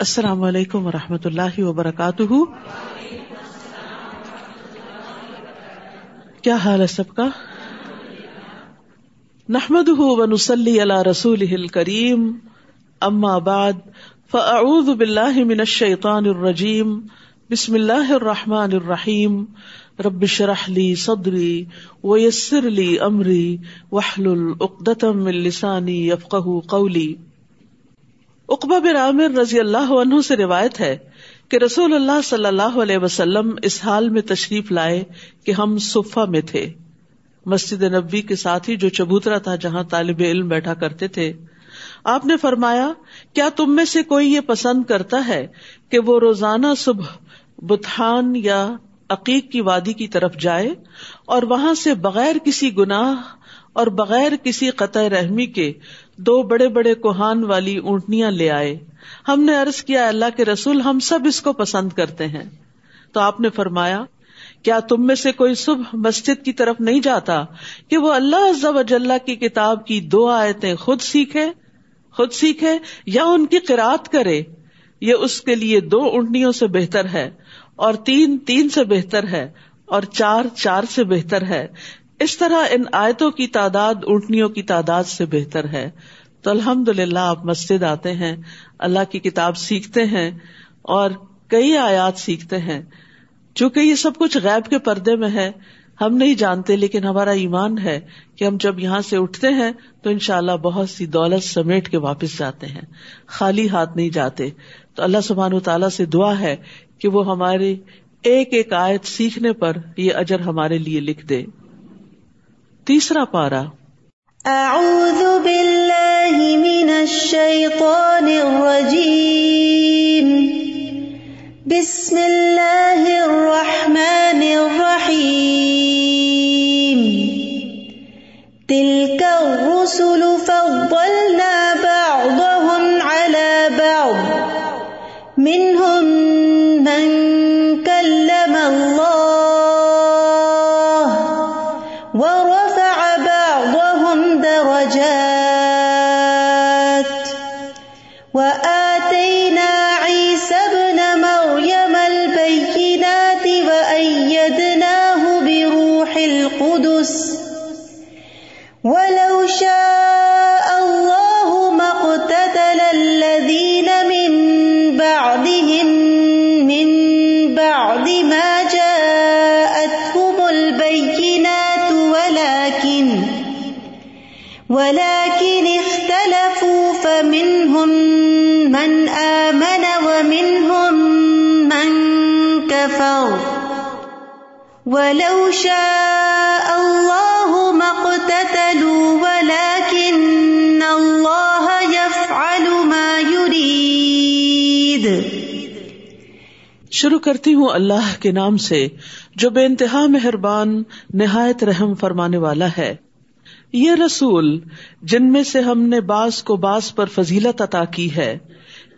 السلام علیکم و رحمۃ اللہ وبرکاتہ۔ کیا حال ہے سب کا؟ نحمد ونسلی علی رسول کریم اما بعد، فاعوذ باللہ من الشیطان الرجیم۔ بسم اللہ الرحمن الرحیم۔ رب شرح لی صدری ویسر لی امری۔ وحلل اقدتم من لسانی یفقہ قولی۔ اقبا بن عامر رضی اللہ عنہ سے روایت ہے کہ رسول اللہ صلی اللہ علیہ وسلم اس حال میں تشریف لائے کہ ہم صفا میں تھے۔ مسجد نبی کے ساتھ ہی جو چبوترا تھا جہاں طالب علم بیٹھا کرتے تھے۔ آپ نے فرمایا، کیا تم میں سے کوئی یہ پسند کرتا ہے کہ وہ روزانہ صبح بتحان یا عقیق کی وادی کی طرف جائے اور وہاں سے بغیر کسی گناہ اور بغیر کسی قطع رحمی کے دو بڑے بڑے کوہان والی اونٹنیاں لے آئے۔ ہم نے ارض کیا اللہ کے رسول، ہم سب اس کو پسند کرتے ہیں۔ تو آپ نے فرمایا، کیا تم میں سے کوئی صبح مسجد کی طرف نہیں جاتا کہ وہ اللہ وجاللہ کی کتاب کی دو آیتیں خود سیکھے خود سیکھے یا ان کی قرآت کرے؟ یہ اس کے لیے دو اونٹنیوں سے بہتر ہے اور تین تین سے بہتر ہے اور چار چار سے بہتر ہے۔ اس طرح ان آیتوں کی تعداد اونٹنیوں کی تعداد سے بہتر ہے۔ تو الحمد للہ آپ مسجد آتے ہیں، اللہ کی کتاب سیکھتے ہیں اور کئی آیات سیکھتے ہیں۔ چونکہ یہ سب کچھ غیب کے پردے میں ہے، ہم نہیں جانتے، لیکن ہمارا ایمان ہے کہ ہم جب یہاں سے اٹھتے ہیں تو ان شاء اللہ بہت سی دولت سمیٹ کے واپس جاتے ہیں۔ خالی ہاتھ نہیں جاتے۔ تو اللہ سبحان و تعالیٰ سے دعا ہے کہ وہ ہمارے ایک ایک آیت سیکھنے پر یہ اجر ہمارے لیے لکھ دے۔ تیسرا پارا اعوذ باللہ من الشیطان الرجیم۔ بسم اللہ الرحمن الرحیم۔ تلك الرسل فضلنا بعضهم على بعض۔ منهم شروع کرتی ہوں اللہ کے نام سے، جو بے انتہا مہربان، نہایت رحم فرمانے والا ہے۔ یہ رسول، جن میں سے ہم نے بعض کو بعض پر فضیلت عطا کی ہے۔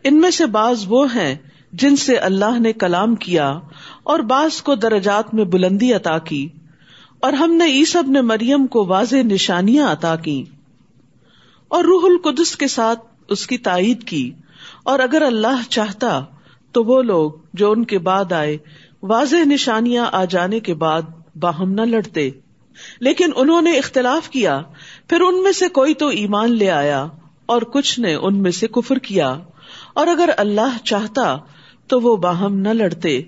ان میں سے بعض وہ ہیں جن سے اللہ نے کلام کیا اور بعض کو درجات میں بلندی عطا کی۔ اور ہم نے عیسب نے مریم کو واضح نشانیاں عطا کی اور روح القدس کے ساتھ اس کی تائید کی۔ اور اگر اللہ چاہتا تو وہ لوگ جو ان کے بعد آئے، واضح نشانیاں آ جانے کے بعد باہم نہ لڑتے۔ لیکن انہوں نے اختلاف کیا، پھر ان میں سے کوئی تو ایمان لے آیا اور کچھ نے ان میں سے کفر کیا۔ اور اگر اللہ چاہتا تو وہ باہم نہ لڑتے،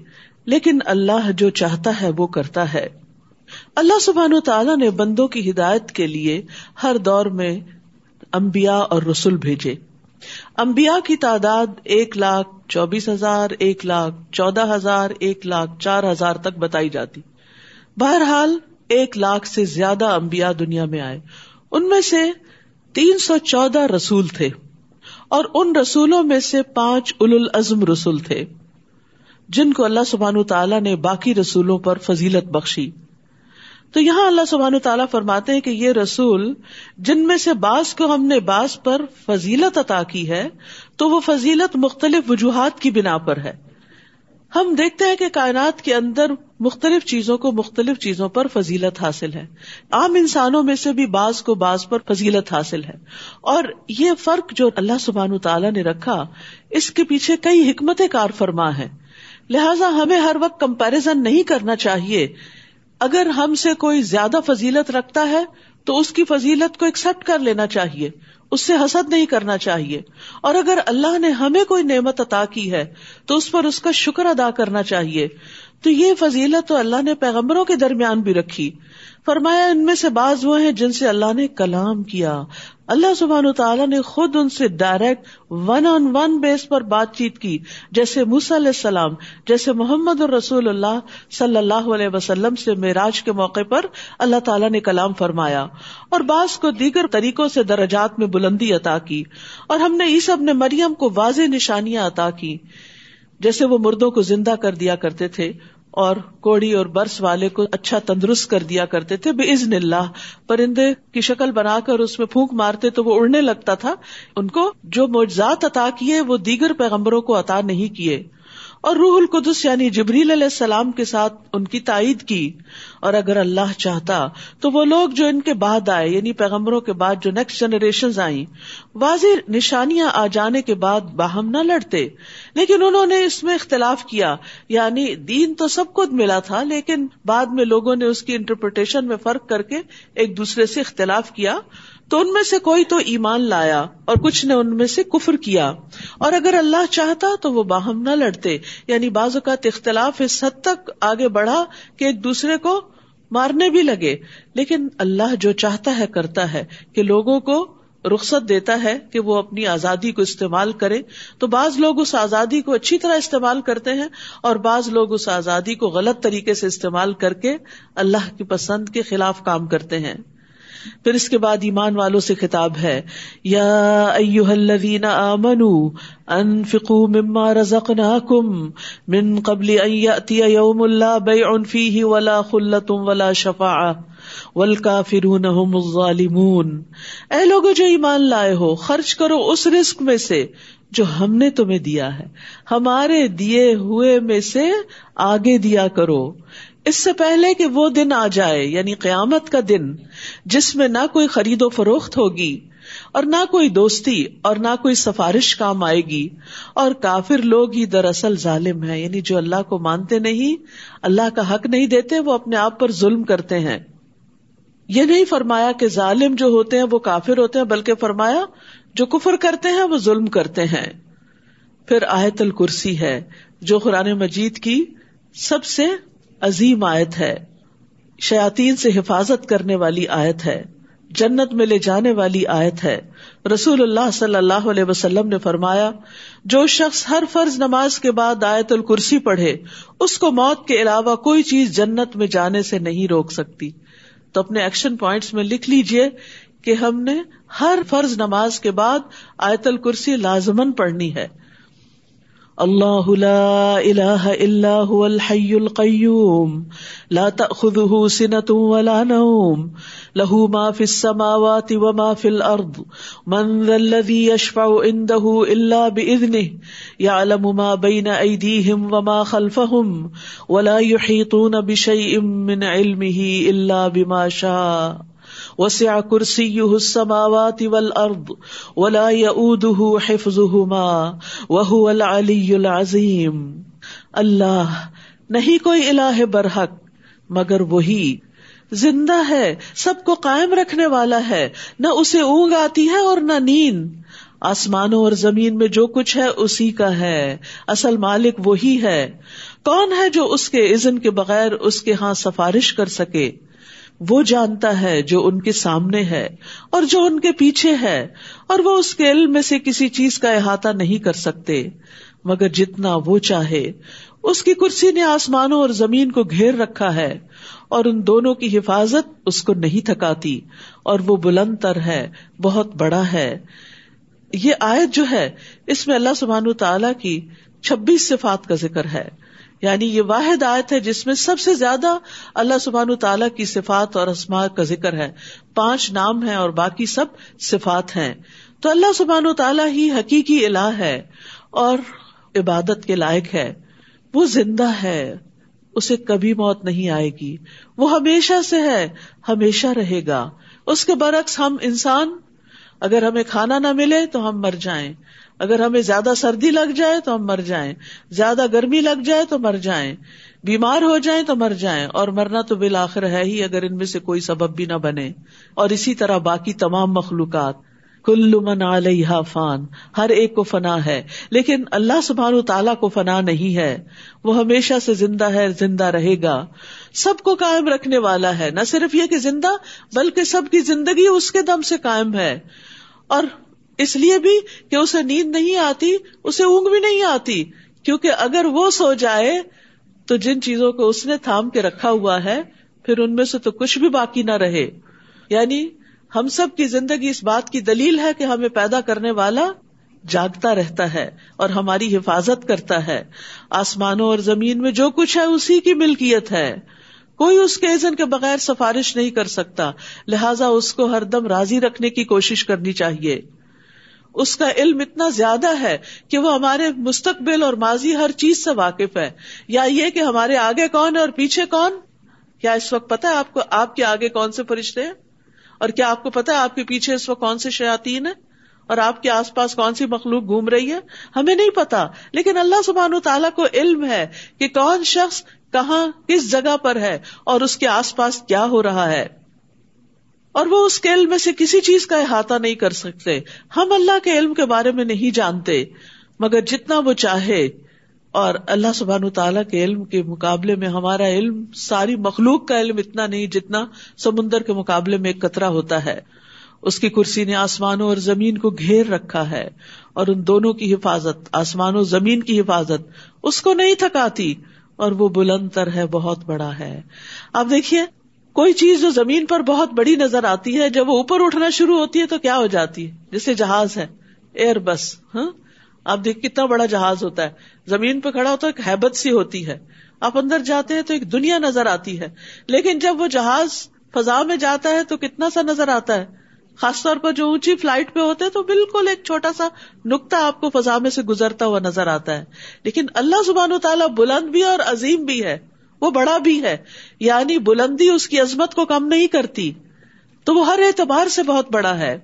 لیکن اللہ جو چاہتا ہے وہ کرتا ہے۔ اللہ سبحان و تعالیٰ نے بندوں کی ہدایت کے لیے ہر دور میں امبیا اور رسول بھیجے۔ امبیا کی تعداد ایک لاکھ چوبیس ہزار، ایک لاکھ چودہ ہزار، ایک لاکھ چار ہزار تک بتائی جاتی۔ بہرحال، ایک لاکھ سے زیادہ امبیا دنیا میں آئے۔ ان میں سے تین سو چودہ رسول تھے اور ان رسولوں میں سے پانچ اول العزم رسول تھے، جن کو اللہ سبحان تعالیٰ نے باقی رسولوں پر فضیلت بخشی۔ تو یہاں اللہ سبحان تعالیٰ فرماتے ہیں کہ یہ رسول جن میں سے بعض کو ہم نے بعض پر فضیلت عطا کی ہے، تو وہ فضیلت مختلف وجوہات کی بنا پر ہے۔ ہم دیکھتے ہیں کہ کائنات کے اندر مختلف چیزوں کو مختلف چیزوں پر فضیلت حاصل ہے۔ عام انسانوں میں سے بھی بعض کو بعض پر فضیلت حاصل ہے۔ اور یہ فرق جو اللہ سبحان تعالیٰ نے رکھا، اس کے پیچھے کئی حکمت کار فرما ہے لہذا ہمیں ہر وقت کمپیرزن نہیں کرنا چاہیے اگر ہم سے کوئی زیادہ فضیلت رکھتا ہے تو اس کی فضیلت کو ایکسپٹ کر لینا چاہیے۔ اس سے حسد نہیں کرنا چاہیے۔ اور اگر اللہ نے ہمیں کوئی نعمت عطا کی ہے تو اس پر اس کا شکر ادا کرنا چاہیے۔ تو یہ فضیلت تو اللہ نے پیغمبروں کے درمیان بھی رکھی۔ فرمایا، ان میں سے بعض وہ ہیں جن سے اللہ نے کلام کیا۔ اللہ سبحان تعالیٰ نے خود ان سے direct one on one base پر بات چیت کی۔ جیسے موس علیہ السلام، جیسے محمد الرسول اللہ صلی اللہ علیہ وسلم سے معراج کے موقع پر اللہ تعالیٰ نے کلام فرمایا۔ اور بعض کو دیگر طریقوں سے درجات میں بلندی عطا کی۔ اور ہم نے عیسب نے مریم کو واضح نشانیاں عطا کی۔ جیسے وہ مردوں کو زندہ کر دیا کرتے تھے۔ اور کوڑی اور برس والے کو اچھا تندرست کر دیا کرتے تھے بے عزن اللہ۔ پرندے کی شکل بنا کر اس میں پھونک مارتے تو وہ اڑنے لگتا تھا۔ ان کو جو معجزات عطا کیے، وہ دیگر پیغمبروں کو عطا نہیں کیے۔ اور روح القدس یعنی جبریل علیہ السلام کے ساتھ ان کی تائید کی۔ اور اگر اللہ چاہتا تو وہ لوگ جو ان کے بعد آئے یعنی پیغمبروں کے بعد جو نیکسٹ جنریشن آئی واضح نشانیاں آ جانے کے بعد باہم نہ لڑتے۔ لیکن انہوں نے اس میں اختلاف کیا یعنی دین تو سب کو ملا تھا، لیکن بعد میں لوگوں نے اس کی انٹرپریٹیشن میں فرق کر کے ایک دوسرے سے اختلاف کیا۔ تو ان میں سے کوئی تو ایمان لایا اور کچھ نے ان میں سے کفر کیا۔ اور اگر اللہ چاہتا تو وہ باہم نہ لڑتے۔ یعنی بعض اوقات اختلاف اس حد تک آگے بڑھا کہ ایک دوسرے کو مارنے بھی لگے۔ لیکن اللہ جو چاہتا ہے، کرتا ہے۔ کہ لوگوں کو رخصت دیتا ہے کہ وہ اپنی آزادی کو استعمال کرے۔ تو بعض لوگ اس آزادی کو اچھی طرح استعمال کرتے ہیں اور بعض لوگ اس آزادی کو غلط طریقے سے استعمال کر کے اللہ کی پسند کے خلاف کام کرتے ہیں۔ پھر اس کے بعد ایمان والوں سے خطاب ہے، یا ایوہ الذین آمنوا انفقوا مما رزقناکم من قبل ان یأتی یوم اللہ بیع فیہ ولا خلت ولا شفاعہ والکافرون هم الظالمون۔ اے لوگو جو ایمان لائے ہو، خرچ کرو اس رزق میں سے جو ہم نے تمہیں دیا ہے۔ ہمارے دیے ہوئے میں سے آگے دیا کرو۔ اس سے پہلے کہ وہ دن آ جائے یعنی قیامت کا دن، جس میں نہ کوئی خرید و فروخت ہوگی، اور نہ کوئی دوستی، اور نہ کوئی سفارش کام آئے گی، اور کافر لوگ ہی دراصل ظالم ہے یعنی جو اللہ کو مانتے نہیں، اللہ کا حق نہیں دیتے، وہ اپنے آپ پر ظلم کرتے ہیں۔ یہ نہیں فرمایا کہ ظالم جو ہوتے ہیں وہ کافر ہوتے ہیں، بلکہ فرمایا جو کفر کرتے ہیں وہ ظلم کرتے ہیں۔ پھر آیت الکرسی ہے، جو قرآن مجید کی سب سے عظیم آیت ہے۔ شیاتین سے حفاظت کرنے والی آیت ہے۔ جنت میں لے جانے والی آیت ہے۔ رسول اللہ صلی اللہ علیہ وسلم نے فرمایا، جو شخص ہر فرض نماز کے بعد آیت الکرسی پڑھے، اس کو موت کے علاوہ کوئی چیز جنت میں جانے سے نہیں روک سکتی۔ تو اپنے ایکشن پوائنٹس میں لکھ لیجیے کہ ہم نے ہر فرض نماز کے بعد آیت الکرسی لازمن پڑھنی ہے۔ اللہ لا الہ الا هو الحی القیوم، لا تأخذه سنة ولا نوم، له ما في السماوات وما في الأرض من ذا الذي يشفع عنده إلا بإذنه يعلم ما بين أيديهم وما خلفهم ولا يحيطون بشيء من علمه إلا بما شاء۔ وسع كرسيه السماوات والارض ولا يؤوده حفظهما وهو العلي العظيم۔ اللہ، نہیں کوئی الہ برحق، مگر وہی۔ زندہ ہے، سب کو قائم رکھنے والا ہے۔ نہ اسے اونگ آتی ہے اور نہ نیند۔ آسمانوں اور زمین میں جو کچھ ہے، اسی کا ہے۔ اصل مالک وہی ہے۔ کون ہے جو اس کے عزن کے بغیر اس کے ہاں سفارش کر سکے؟ وہ جانتا ہے جو ان کے سامنے ہے اور جو ان کے پیچھے ہے، اور وہ اس کے علم میں سے کسی چیز کا احاطہ نہیں کر سکتے۔ مگر جتنا وہ چاہے، اس کی کرسی نے آسمانوں اور زمین کو گھیر رکھا ہے، اور ان دونوں کی حفاظت اس کو نہیں تھکاتی، اور وہ بلند تر ہے، بہت بڑا ہے۔ یہ آیت جو ہے، اس میں اللہ سبحان تعالی کی چھبیس صفات کا ذکر ہے۔ یعنی یہ واحد آیت ہے جس میں سب سے زیادہ اللہ سبحان تعالیٰ کی صفات اور اسماء کا ذکر ہے۔ پانچ نام ہے اور باقی سب صفات ہیں۔ تو اللہ سبحان تعالیٰ ہی حقیقی الہ ہے اور عبادت کے لائق ہے۔ وہ زندہ ہے، اسے کبھی موت نہیں آئے گی۔ وہ ہمیشہ سے ہے، ہمیشہ رہے گا۔ اس کے برعکس ہم انسان، اگر ہمیں کھانا نہ ملے تو ہم مر جائیں۔ اگر ہمیں زیادہ سردی لگ جائے تو ہم مر جائیں، زیادہ گرمی لگ جائے تو مر جائیں، بیمار ہو جائیں تو مر جائیں، اور مرنا تو بالآخر ہے ہی اگر ان میں سے کوئی سبب بھی نہ بنے۔ اور اسی طرح باقی تمام مخلوقات، کل من علیہ فان، ہر ایک کو فنا ہے۔ لیکن اللہ سبحان تعالیٰ کو فنا نہیں ہے۔ وہ ہمیشہ سے زندہ ہے، زندہ رہے گا۔ سب کو قائم رکھنے والا ہے۔ نہ صرف یہ کہ زندہ، بلکہ سب کی زندگی اس کے دم سے قائم ہے۔ اور اس لیے بھی کہ اسے نیند نہیں آتی، اسے اونگ بھی نہیں آتی، کیونکہ اگر وہ سو جائے تو جن چیزوں کو اس نے تھام کے رکھا ہوا ہے، پھر ان میں سے تو کچھ بھی باقی نہ رہے۔ یعنی ہم سب کی زندگی اس بات کی دلیل ہے کہ ہمیں پیدا کرنے والا جاگتا رہتا ہے اور ہماری حفاظت کرتا ہے۔ آسمانوں اور زمین میں جو کچھ ہے، اسی کی ملکیت ہے۔ کوئی اس کے عزن کے بغیر سفارش نہیں کر سکتا، لہذا اس کو ہر دم راضی رکھنے کی کوشش کرنی چاہیے۔ اس کا علم اتنا زیادہ ہے کہ وہ ہمارے مستقبل اور ماضی ہر چیز سے واقف ہے۔ یا یہ کہ ہمارے آگے کون ہے اور پیچھے کون؟ کیا اس وقت پتا ہے آپ کو آپ کے آگے کون سے فرشتے ہیں؟ اور کیا آپ کو پتا ہے آپ کے پیچھے اس وقت کون سے شیاتین ہے اور آپ کے آس پاس کون سی مخلوق گھوم رہی ہے؟ ہمیں نہیں پتا لیکن اللہ سبحان و تعالیٰ کو علم ہے کہ کون شخص کہاں کس جگہ پر ہے اور اس کے آس پاس کیا ہو رہا ہے۔ اور وہ اس کے علم میں سے کسی چیز کا احاطہ نہیں کر سکتے۔ ہم اللہ کے علم کے بارے میں نہیں جانتے، مگر جتنا وہ چاہے۔ اور اللہ سبحان تعالیٰ کے علم کے مقابلے میں ہمارا علم، ساری مخلوق کا علم اتنا نہیں جتنا سمندر کے مقابلے میں ایک قطرہ ہوتا ہے۔ اس کی کرسی نے آسمانوں اور زمین کو گھیر رکھا ہے، اور ان دونوں کی حفاظت آسمان و زمین کی حفاظت، اس کو نہیں تھکاتی۔ اور وہ بلند تر ہے، بہت بڑا ہے۔ آپ دیکھیے کوئی چیز جو زمین پر بہت بڑی نظر آتی ہے، جب وہ اوپر اٹھنا شروع ہوتی ہے تو کیا ہو جاتی ہے؟ جیسے جہاز ہے، ایئر بس ہاں؟ آپ دیکھ کتنا بڑا جہاز ہوتا ہے۔ زمین پہ کھڑا ہوتا ہے، ایک حیبت سی ہوتی ہے۔ آپ اندر جاتے ہیں تو ایک دنیا نظر آتی ہے۔ لیکن جب وہ جہاز فضا میں جاتا ہے تو کتنا سا نظر آتا ہے؟ خاص طور پر جو اونچی فلائٹ پہ ہوتے تو بالکل ایک چھوٹا سا نقطہ آپ کو فضا میں سے گزرتا ہوا نظر آتا ہے۔ لیکن اللہ زبان و تعالیٰ بلند بھی اور عظیم بھی ہے۔ وہ بڑا بھی ہے یعنی بلندی اس کی عظمت کو کم نہیں کرتی۔ تو وہ ہر اعتبار سے بہت بڑا ہے۔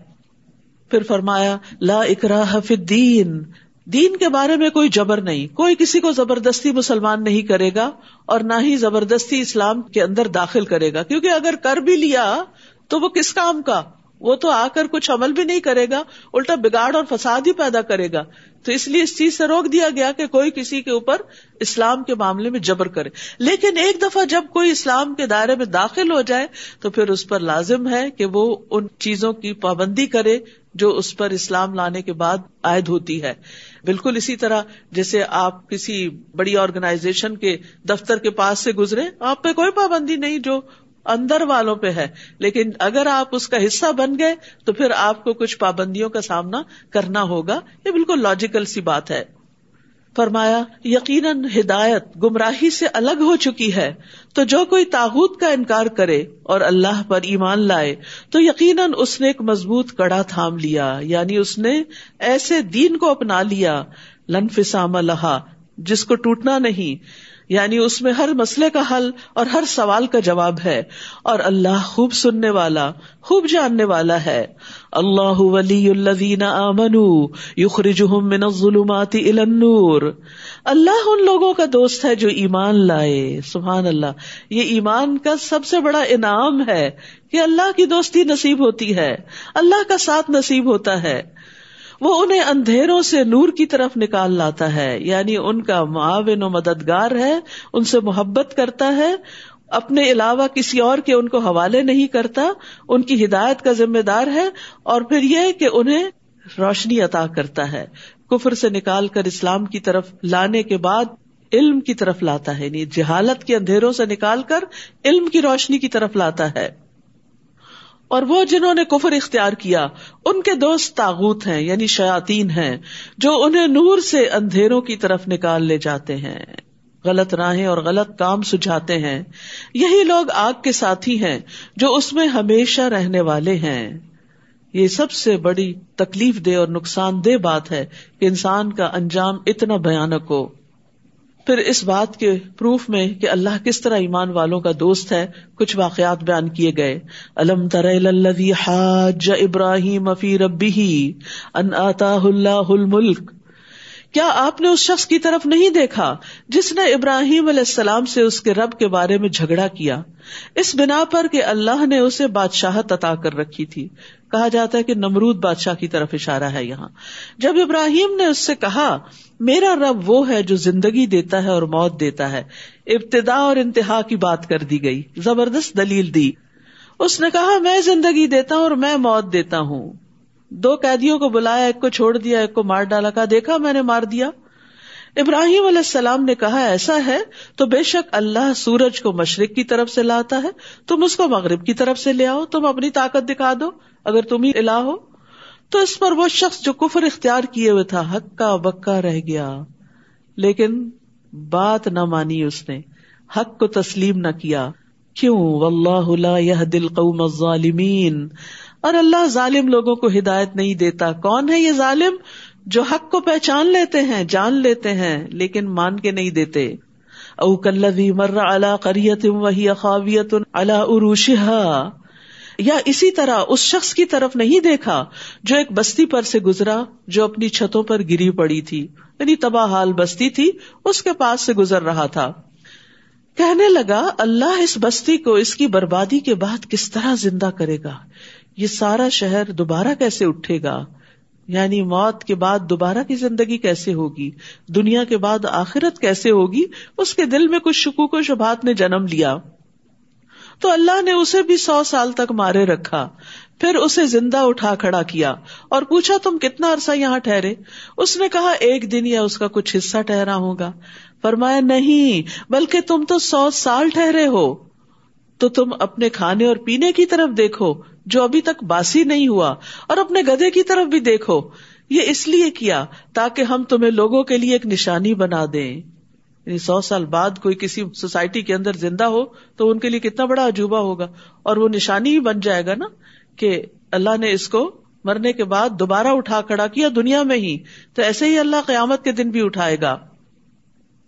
پھر فرمایا، لا اکرا الدین۔ دین کے بارے میں کوئی جبر نہیں۔ کوئی کسی کو زبردستی مسلمان نہیں کرے گا اور نہ ہی زبردستی اسلام کے اندر داخل کرے گا۔ کیونکہ اگر کر بھی لیا تو وہ کس کام کا؟ وہ تو آ کر کچھ عمل بھی نہیں کرے گا، الٹا بگاڑ اور فساد ہی پیدا کرے گا۔ تو اس لیے اس چیز سے روک دیا گیا کہ کوئی کسی کے اوپر اسلام کے معاملے میں جبر کرے۔ لیکن ایک دفعہ جب کوئی اسلام کے دائرے میں داخل ہو جائے، تو پھر اس پر لازم ہے کہ وہ ان چیزوں کی پابندی کرے جو اس پر اسلام لانے کے بعد عائد ہوتی ہے۔ بالکل اسی طرح جیسے آپ کسی بڑی آرگنائزیشن کے دفتر کے پاس سے گزرے، آپ پہ کوئی پابندی نہیں جو اندر والوں پہ ہے۔ لیکن اگر آپ اس کا حصہ بن گئے تو پھر آپ کو کچھ پابندیوں کا سامنا کرنا ہوگا۔ یہ بالکل لاجیکل سی بات ہے۔ فرمایا، یقیناً ہدایت گمراہی سے الگ ہو چکی ہے۔ تو جو کوئی تاحود کا انکار کرے اور اللہ پر ایمان لائے، تو یقیناً اس نے ایک مضبوط کڑا تھام لیا۔ یعنی اس نے ایسے دین کو اپنا لیا۔ لنفسام لہا، جس کو ٹوٹنا نہیں۔ یعنی اس میں ہر مسئلے کا حل اور ہر سوال کا جواب ہے اور اللہ خوب سننے والا، خوب جاننے والا ہے۔ اللہ ولی الذین آمنوا یخرجہم من الظلمات الى النور۔ اللہ ان لوگوں کا دوست ہے جو ایمان لائے۔ سبحان اللہ۔ یہ ایمان کا سب سے بڑا انعام ہے کہ اللہ کی دوستی نصیب ہوتی ہے۔ اللہ کا ساتھ نصیب ہوتا ہے۔ وہ انہیں اندھیروں سے نور کی طرف نکال لاتا ہے یعنی ان کا معاون و مددگار ہے، ان سے محبت کرتا ہے، اپنے علاوہ کسی اور کے ان کو حوالے نہیں کرتا، ان کی ہدایت کا ذمہ دار ہے، اور پھر یہ کہ انہیں روشنی عطا کرتا ہے، کفر سے نکال کر اسلام کی طرف لانے کے بعد علم کی طرف لاتا ہے یعنی جہالت کے اندھیروں سے نکال کر علم کی روشنی کی طرف لاتا ہے۔ اور وہ جنہوں نے کفر اختیار کیا، ان کے دوست تاغوت ہیں یعنی شیاتین ہیں، جو انہیں نور سے اندھیروں کی طرف نکال لے جاتے ہیں۔ غلط راہیں اور غلط کام سجھاتے ہیں۔ یہی لوگ آگ کے ساتھی ہیں، جو اس میں ہمیشہ رہنے والے ہیں۔ یہ سب سے بڑی تکلیف دہ اور نقصان دہ بات ہے کہ انسان کا انجام اتنا بھیانک ہو۔ پھر اس بات کے پروف میں کہ اللہ کس طرح ایمان والوں کا دوست ہے، کچھ واقعات بیان کیے گئے۔ الم تر حاج ابراہیم فی ربی ان آتا اللہ الملک۔ کیا آپ نے اس شخص کی طرف نہیں دیکھا جس نے ابراہیم علیہ السلام سے اس کے رب کے بارے میں جھگڑا کیا؟ اس بنا پر کہ اللہ نے اسے بادشاہت عطا کر رکھی تھی۔ کہا جاتا ہے کہ نمرود بادشاہ کی طرف اشارہ ہے یہاں۔ جب ابراہیم نے اس سے کہا، میرا رب وہ ہے جو زندگی دیتا ہے اور موت دیتا ہے۔ ابتدا اور انتہا کی بات کر دی گئی۔ زبردست دلیل دی۔ اس نے کہا، میں زندگی دیتا ہوں اور میں موت دیتا ہوں۔ دو قیدیوں کو بلایا، ایک کو چھوڑ دیا، ایک کو مار ڈالا، کہا، دیکھا میں نے مار دیا۔ ابراہیم علیہ السلام نے کہا، ایسا ہے تو بے شک اللہ سورج کو مشرق کی طرف سے لاتا ہے، تم اس کو مغرب کی طرف سے لے آؤ، تم اپنی طاقت دکھا دو، اگر تم ہی الہ ہو۔ تو اس پر وہ شخص جو کفر اختیار کیے ہوئے تھا کا بکا رہ گیا۔ لیکن بات نہ مانی اس نے، حق کو تسلیم نہ کیا۔ کیوں؟ واللہ لا يهدي القوم الظالمین۔ اور اللہ ظالم لوگوں کو ہدایت نہیں دیتا۔ کون ہے یہ ظالم؟ جو حق کو پہچان لیتے ہیں، جان لیتے ہیں، لیکن مان کے نہیں دیتے۔ او کلوی مر اللہ قریت وہی اخاویت اللہ عروشہ یا اسی طرح اس شخص کی طرف نہیں دیکھا جو ایک بستی پر سے گزرا، جو اپنی چھتوں پر گری پڑی تھی۔ یعنی تباہ حال بستی تھی، اس کے پاس سے گزر رہا تھا۔ کہنے لگا، اللہ اس بستی کو، اس کی بربادی کے بعد کس طرح زندہ کرے گا؟ یہ سارا شہر دوبارہ کیسے اٹھے گا؟ یعنی موت کے بعد دوبارہ کی زندگی کیسے ہوگی؟ دنیا کے بعد آخرت کیسے ہوگی؟ اس کے دل میں کچھ شکوک و شبہات نے جنم لیا۔ تو اللہ نے اسے بھی سو سال تک مارے رکھا۔ پھر اسے زندہ اٹھا کھڑا کیا اور پوچھا، تم کتنا عرصہ یہاں ٹھہرے؟ اس نے کہا، ایک دن یا اس کا کچھ حصہ ٹھہرا ہوگا۔ فرمایا، نہیں، بلکہ تم تو سو سال ٹھہرے ہو۔ تو تم اپنے کھانے اور پینے کی طرف دیکھو، جو ابھی تک باسی نہیں ہوا، اور اپنے گدے کی طرف بھی دیکھو۔ یہ اس لیے کیا، تاکہ ہم تمہیں لوگوں کے لیے ایک نشانی بنا دیں۔ یعنی سو سال بعد کوئی کسی سوسائٹی کے اندر زندہ ہو، تو ان کے لیے کتنا بڑا عجوبہ ہوگا۔ اور وہ نشانی ہی بن جائے گا نا، کہ اللہ نے اس کو مرنے کے بعد دوبارہ اٹھا کھڑا کیا دنیا میں ہی، تو ایسے ہی اللہ قیامت کے دن بھی اٹھائے گا۔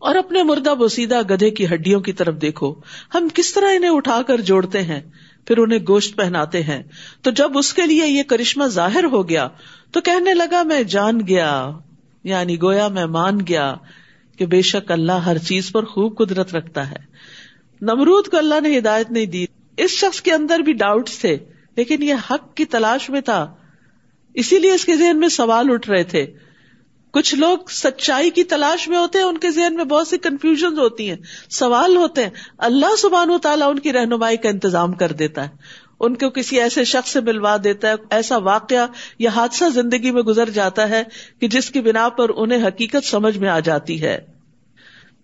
اور اپنے مردہ بوسیدہ گدھے کی ہڈیوں کی طرف دیکھو۔ ہم کس طرح انہیں اٹھا کر جوڑتے ہیں؟ پھر انہیں گوشت پہناتے ہیں۔ تو جب اس کے لیے یہ کرشمہ ظاہر ہو گیا، تو کہنے لگا، میں جان گیا یعنی گویا میں مان گیا کہ بے شک اللہ ہر چیز پر خوب قدرت رکھتا ہے۔ نمرود کو اللہ نے ہدایت نہیں دی۔ اس شخص کے اندر بھی ڈاؤٹ تھے، لیکن یہ حق کی تلاش میں تھا۔ اسی لیے اس کے ذہن میں سوال اٹھ رہے تھے۔ کچھ لوگ سچائی کی تلاش میں ہوتے ہیں، ان کے ذہن میں بہت سی کنفیوژن ہوتی ہیں، سوال ہوتے ہیں۔ اللہ سبحان و تعالیٰ ان کی رہنمائی کا انتظام کر دیتا ہے۔ ان کو کسی ایسے شخص سے ملوا دیتا ہے، ایسا واقعہ یا حادثہ زندگی میں گزر جاتا ہے کہ جس کی بنا پر انہیں حقیقت سمجھ میں آ جاتی ہے۔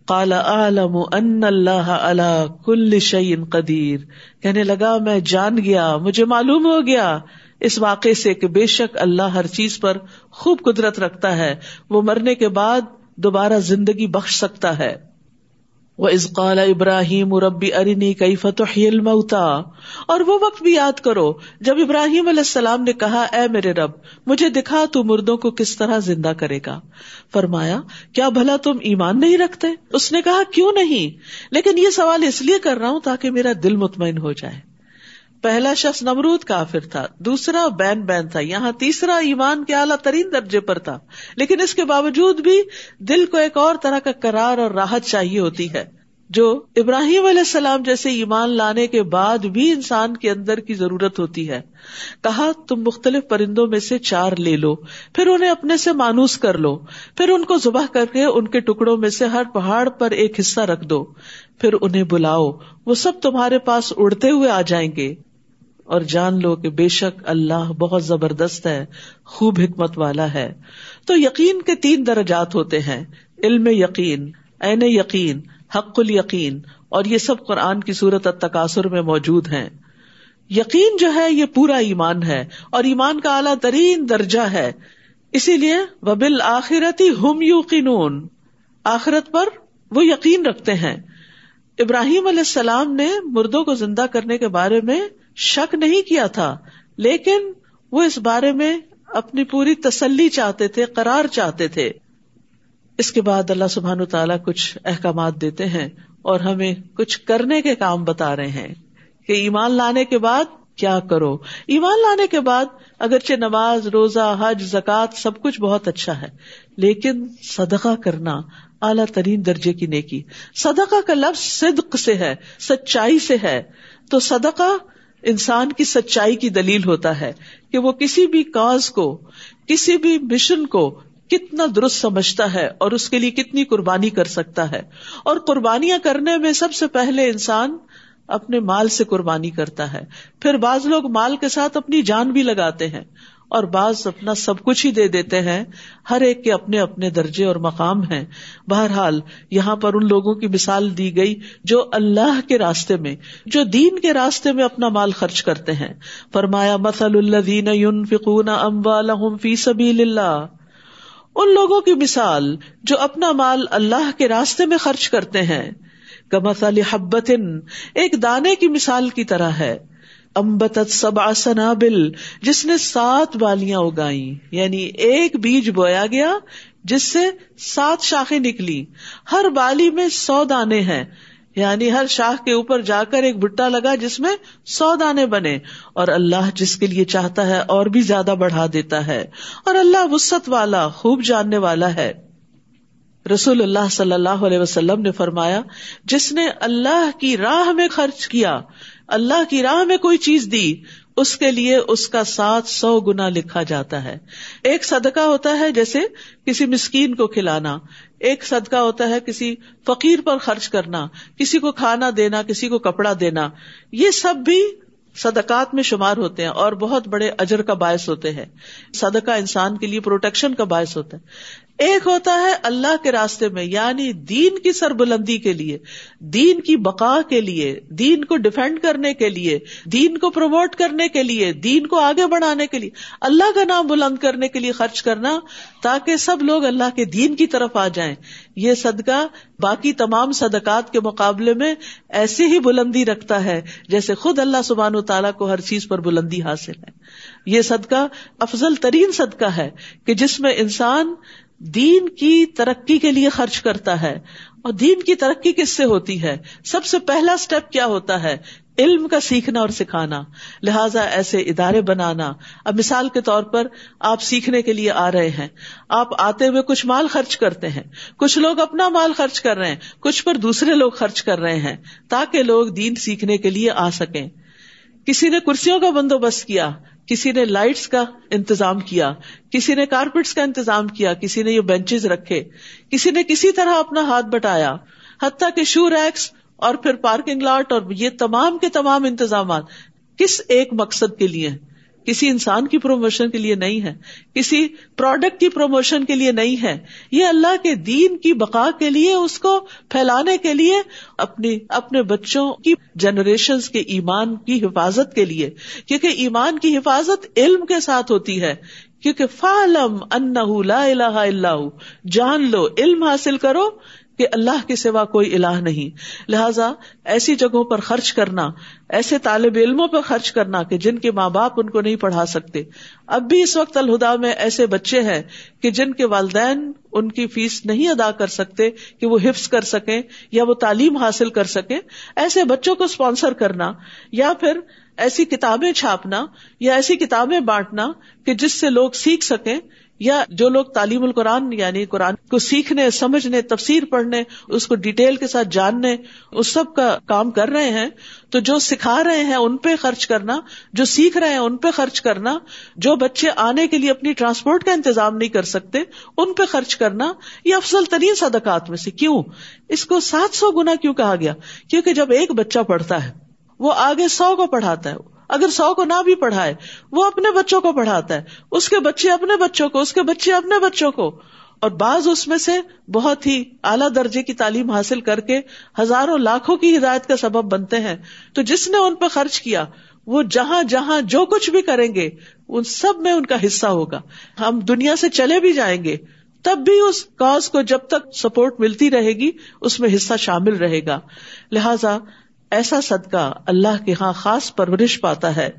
کالا عالم ان اللہ اللہ کل شعین قدیر۔ کہنے لگا، میں جان گیا، مجھے معلوم ہو گیا۔ اس واقعے سے کہ بے شک اللہ ہر چیز پر خوب قدرت رکھتا ہے۔ وہ مرنے کے بعد دوبارہ زندگی بخش سکتا ہے۔ وہ ازقال ابراہیم ربی ارنی کئی فتح المتا اور وہ وقت بھی یاد کرو جب ابراہیم علیہ السلام نے کہا، اے میرے رب، مجھے دکھا تو مردوں کو کس طرح زندہ کرے گا۔ فرمایا، کیا بھلا تم ایمان نہیں رکھتے؟ اس نے کہا، کیوں نہیں؟ لیکن یہ سوال اس لیے کر رہا ہوں تاکہ میرا دل مطمئن ہو جائے۔ پہلا شخص نمرود کافر تھا، دوسرا بین بین تھا، یہاں تیسرا ایمان کے اعلیٰ ترین درجے پر تھا۔ لیکن اس کے باوجود بھی دل کو ایک اور طرح کا کرار اور راحت چاہیے ہوتی ہے، جو ابراہیم علیہ السلام جیسے ایمان لانے کے بعد بھی انسان کے اندر کی ضرورت ہوتی ہے۔ کہا، تم مختلف پرندوں میں سے چار لے لو، پھر انہیں اپنے سے مانوس کر لو، پھر ان کو ذبح کر کے ان کے ٹکڑوں میں سے ہر پہاڑ پر ایک حصہ رکھ دو، پھر انہیں بلاؤ، وہ سب تمہارے پاس اڑتے ہوئے آ جائیں گے۔ اور جان لو کہ بے شک اللہ بہت زبردست ہے، خوب حکمت والا ہے۔ تو یقین کے تین درجات ہوتے ہیں، علم یقین این یقین، حق یقین اور یہ سب قرآن کی صورت تقاصر میں موجود ہیں۔ یقین جو ہے، یہ پورا ایمان ہے، اور ایمان کا اعلیٰ ترین درجہ ہے۔ اسی لیے وبل آخرتی ہم یو آخرت پر وہ یقین رکھتے ہیں۔ ابراہیم علیہ السلام نے مردوں کو زندہ کرنے کے بارے میں شک نہیں کیا تھا، لیکن وہ اس بارے میں اپنی پوری تسلی چاہتے تھے، قرار چاہتے تھے۔ اس کے بعد اللہ سبحان تعالیٰ کچھ احکامات دیتے ہیں اور ہمیں کچھ کرنے کے کام بتا رہے ہیں کہ ایمان لانے کے بعد کیا کرو۔ ایمان لانے کے بعد اگرچہ نماز، روزہ، حج زکات سب کچھ بہت اچھا ہے، لیکن صدقہ کرنا اعلیٰ ترین درجے کی نیکی۔ صدقہ کا لفظ صدق سے ہے، سچائی سے ہے۔ تو صدقہ انسان کی سچائی کی دلیل ہوتا ہے کہ وہ کسی بھی کاز کو، کسی بھی مشن کو کتنا درست سمجھتا ہے اور اس کے لیے کتنی قربانی کر سکتا ہے۔ اور قربانیاں کرنے میں سب سے پہلے انسان اپنے مال سے قربانی کرتا ہے۔ پھر بعض لوگ مال کے ساتھ اپنی جان بھی لگاتے ہیں۔ اور بعض اپنا سب کچھ ہی دے دیتے ہیں۔ ہر ایک کے اپنے اپنے درجے اور مقام ہیں۔ بہرحال، یہاں پر ان لوگوں کی مثال دی گئی جو اللہ کے راستے میں، جو دین کے راستے میں اپنا مال خرچ کرتے ہیں۔ فرمایا مسل اللہ فکون ام فی سبیل اللہ ان لوگوں کی مثال جو اپنا مال اللہ کے راستے میں خرچ کرتے ہیں۔ کمسل حبت ایک دانے کی مثال کی طرح ہے۔ امبت سب سنابل، جس نے سات بالیاں اگائی یعنی ایک بیج بویا گیا، جس سے سات شاخیں نکلی۔ ہر بالی میں سو دانے ہیں یعنی ہر شاخ کے اوپر جا کر ایک بٹا لگا جس میں سو دانے بنے۔ اور اللہ جس کے لیے چاہتا ہے اور بھی زیادہ بڑھا دیتا ہے۔ اور اللہ وسط والا، خوب جاننے والا ہے۔ رسول اللہ صلی اللہ علیہ وسلم نے فرمایا، جس نے اللہ کی راہ میں خرچ کیا اللہ کی راہ میں کوئی چیز دی، اس کے لیے اس کا سات سو گنا لکھا جاتا ہے۔ ایک صدقہ ہوتا ہے جیسے کسی مسکین کو کھلانا، ایک صدقہ ہوتا ہے کسی فقیر پر خرچ کرنا، کسی کو کھانا دینا، کسی کو کپڑا دینا۔ یہ سب بھی صدقات میں شمار ہوتے ہیں اور بہت بڑے اجر کا باعث ہوتے ہیں۔ صدقہ انسان کے لیے پروٹیکشن کا باعث ہوتا ہے۔ ایک ہوتا ہے اللہ کے راستے میں یعنی دین کی سر بلندی کے لیے، دین کی بقا کے لیے، دین کو ڈیفینڈ کرنے کے لیے، دین کو پروموٹ کرنے کے لیے، دین کو آگے بڑھانے کے لیے، اللہ کا نام بلند کرنے کے لیے خرچ کرنا تاکہ سب لوگ اللہ کے دین کی طرف آ جائیں۔ یہ صدقہ باقی تمام صدقات کے مقابلے میں ایسی ہی بلندی رکھتا ہے جیسے خود اللہ سبحان و تعالیٰ کو ہر چیز پر بلندی حاصل ہے۔ یہ صدقہ افضل ترین صدقہ ہے کہ جس میں انسان دین کی ترقی کے لیے خرچ کرتا ہے اور دین کی ترقی کس سے ہوتی ہے؟ سب سے پہلا اسٹیپ کیا ہوتا ہے؟ علم کا سیکھنا اور سکھانا۔ لہٰذا ایسے ادارے بنانا۔ اب مثال کے طور پر آپ سیکھنے کے لیے آ رہے ہیں۔ آپ آتے ہوئے کچھ مال خرچ کرتے ہیں۔ کچھ لوگ اپنا مال خرچ کر رہے ہیں۔ کچھ پر دوسرے لوگ خرچ کر رہے ہیں تاکہ لوگ دین سیکھنے کے لیے آ سکیں۔ کسی نے کرسیوں کا بندوبست کیا، کسی نے لائٹس کا انتظام کیا، کسی نے کارپیٹس کا انتظام کیا، کسی نے یہ بینچز رکھے، کسی نے کسی طرح اپنا ہاتھ بٹایا، حتیٰ کہ شو ریکس اور پھر پارکنگ لاٹ اور یہ تمام کے تمام انتظامات کس ایک مقصد کے لیے؟ کسی انسان کی پروموشن کے لیے نہیں ہے، کسی پروڈکٹ کی پروموشن کے لیے نہیں ہے۔ یہ اللہ کے دین کی بقا کے لیے، اس کو پھیلانے کے لیے، اپنی، اپنے بچوں کی جنریشن کے ایمان کی حفاظت کے لیے۔ کیونکہ ایمان کی حفاظت علم کے ساتھ ہوتی ہے۔ کیونکہ فالم ان لا الہ اللہ جان لو، علم حاصل کرو۔ کہ اللہ کے سوا کوئی الہ نہیں۔ لہٰذا ایسی جگہوں پر خرچ کرنا، ایسے طالب علموں پر خرچ کرنا کہ جن کے ماں باپ ان کو نہیں پڑھا سکتے۔ اب بھی اس وقت الہدا میں ایسے بچے ہیں کہ جن کے والدین ان کی فیس نہیں ادا کر سکتے کہ وہ حفظ کر سکیں یا وہ تعلیم حاصل کر سکیں۔ ایسے بچوں کو اسپانسر کرنا یا پھر ایسی کتابیں چھاپنا یا ایسی کتابیں بانٹنا کہ جس سے لوگ سیکھ سکیں۔ یا جو لوگ تعلیم القرآن یعنی قرآن کو سیکھنے، سمجھنے، تفسیر پڑھنے، اس کو ڈیٹیل کے ساتھ جاننے، اس سب کا کام کر رہے ہیں، تو جو سکھا رہے ہیں ان پہ خرچ کرنا، جو سیکھ رہے ہیں ان پہ خرچ کرنا، جو بچے آنے کے لیے اپنی ٹرانسپورٹ کا انتظام نہیں کر سکتے، ان پہ خرچ کرنا، یہ افضل ترین صدقات میں سے کیوں؟ اس کو سات سو گنا کیوں کہا گیا؟ کیونکہ جب ایک بچہ پڑھتا ہے، وہ آگے سو کو پڑھاتا ہے۔ اگر سو کو نہ بھی پڑھائے، وہ اپنے بچوں کو پڑھاتا ہے۔ اس کے بچے اپنے بچوں کو، اس کے بچے اپنے بچوں کو۔ اور بعض اس میں سے بہت ہی اعلیٰ درجے کی تعلیم حاصل کر کے ہزاروں لاکھوں کی ہدایت کا سبب بنتے ہیں۔ تو جس نے ان پہ خرچ کیا، وہ جہاں جہاں جو کچھ بھی کریں گے، ان سب میں ان کا حصہ ہوگا۔ ہم دنیا سے چلے بھی جائیں گے، تب بھی اس کاز کو جب تک سپورٹ ملتی رہے گی، اس میں حصہ شامل رہے گا۔ لہذا ایسا صدقہ اللہ کے ہاں خاص پرورش پاتا ہے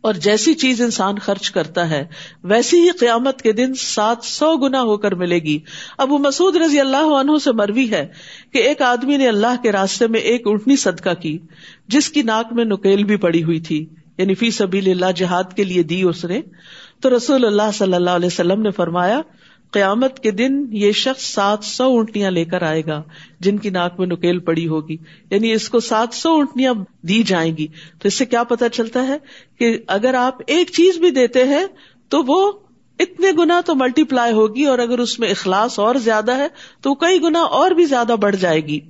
اور جیسی چیز انسان خرچ کرتا ہے، ویسی ہی قیامت کے دن سات سو گنا ہو کر ملے گی۔ ابو مسعود رضی اللہ عنہ سے مروی ہے کہ ایک آدمی نے اللہ کے راستے میں ایک اٹھنی صدقہ کی، جس کی ناک میں نکیل بھی پڑی ہوئی تھی یعنی فی سبیل اللہ جہاد کے لیے دی اس نے۔ تو رسول اللہ صلی اللہ علیہ وسلم نے فرمایا قیامت کے دن یہ شخص سات سو اونٹیاں لے کر آئے گا، جن کی ناک میں نکیل پڑی ہوگی۔ یعنی اس کو سات سو اونٹیاں دی جائیں گی۔ تو اس سے کیا پتا چلتا ہے کہ اگر آپ ایک چیز بھی دیتے ہیں تو وہ اتنے گنا تو ملٹی پلائی ہوگی اور اگر اس میں اخلاص اور زیادہ ہے تو کئی گنا اور بھی زیادہ بڑھ جائے گی۔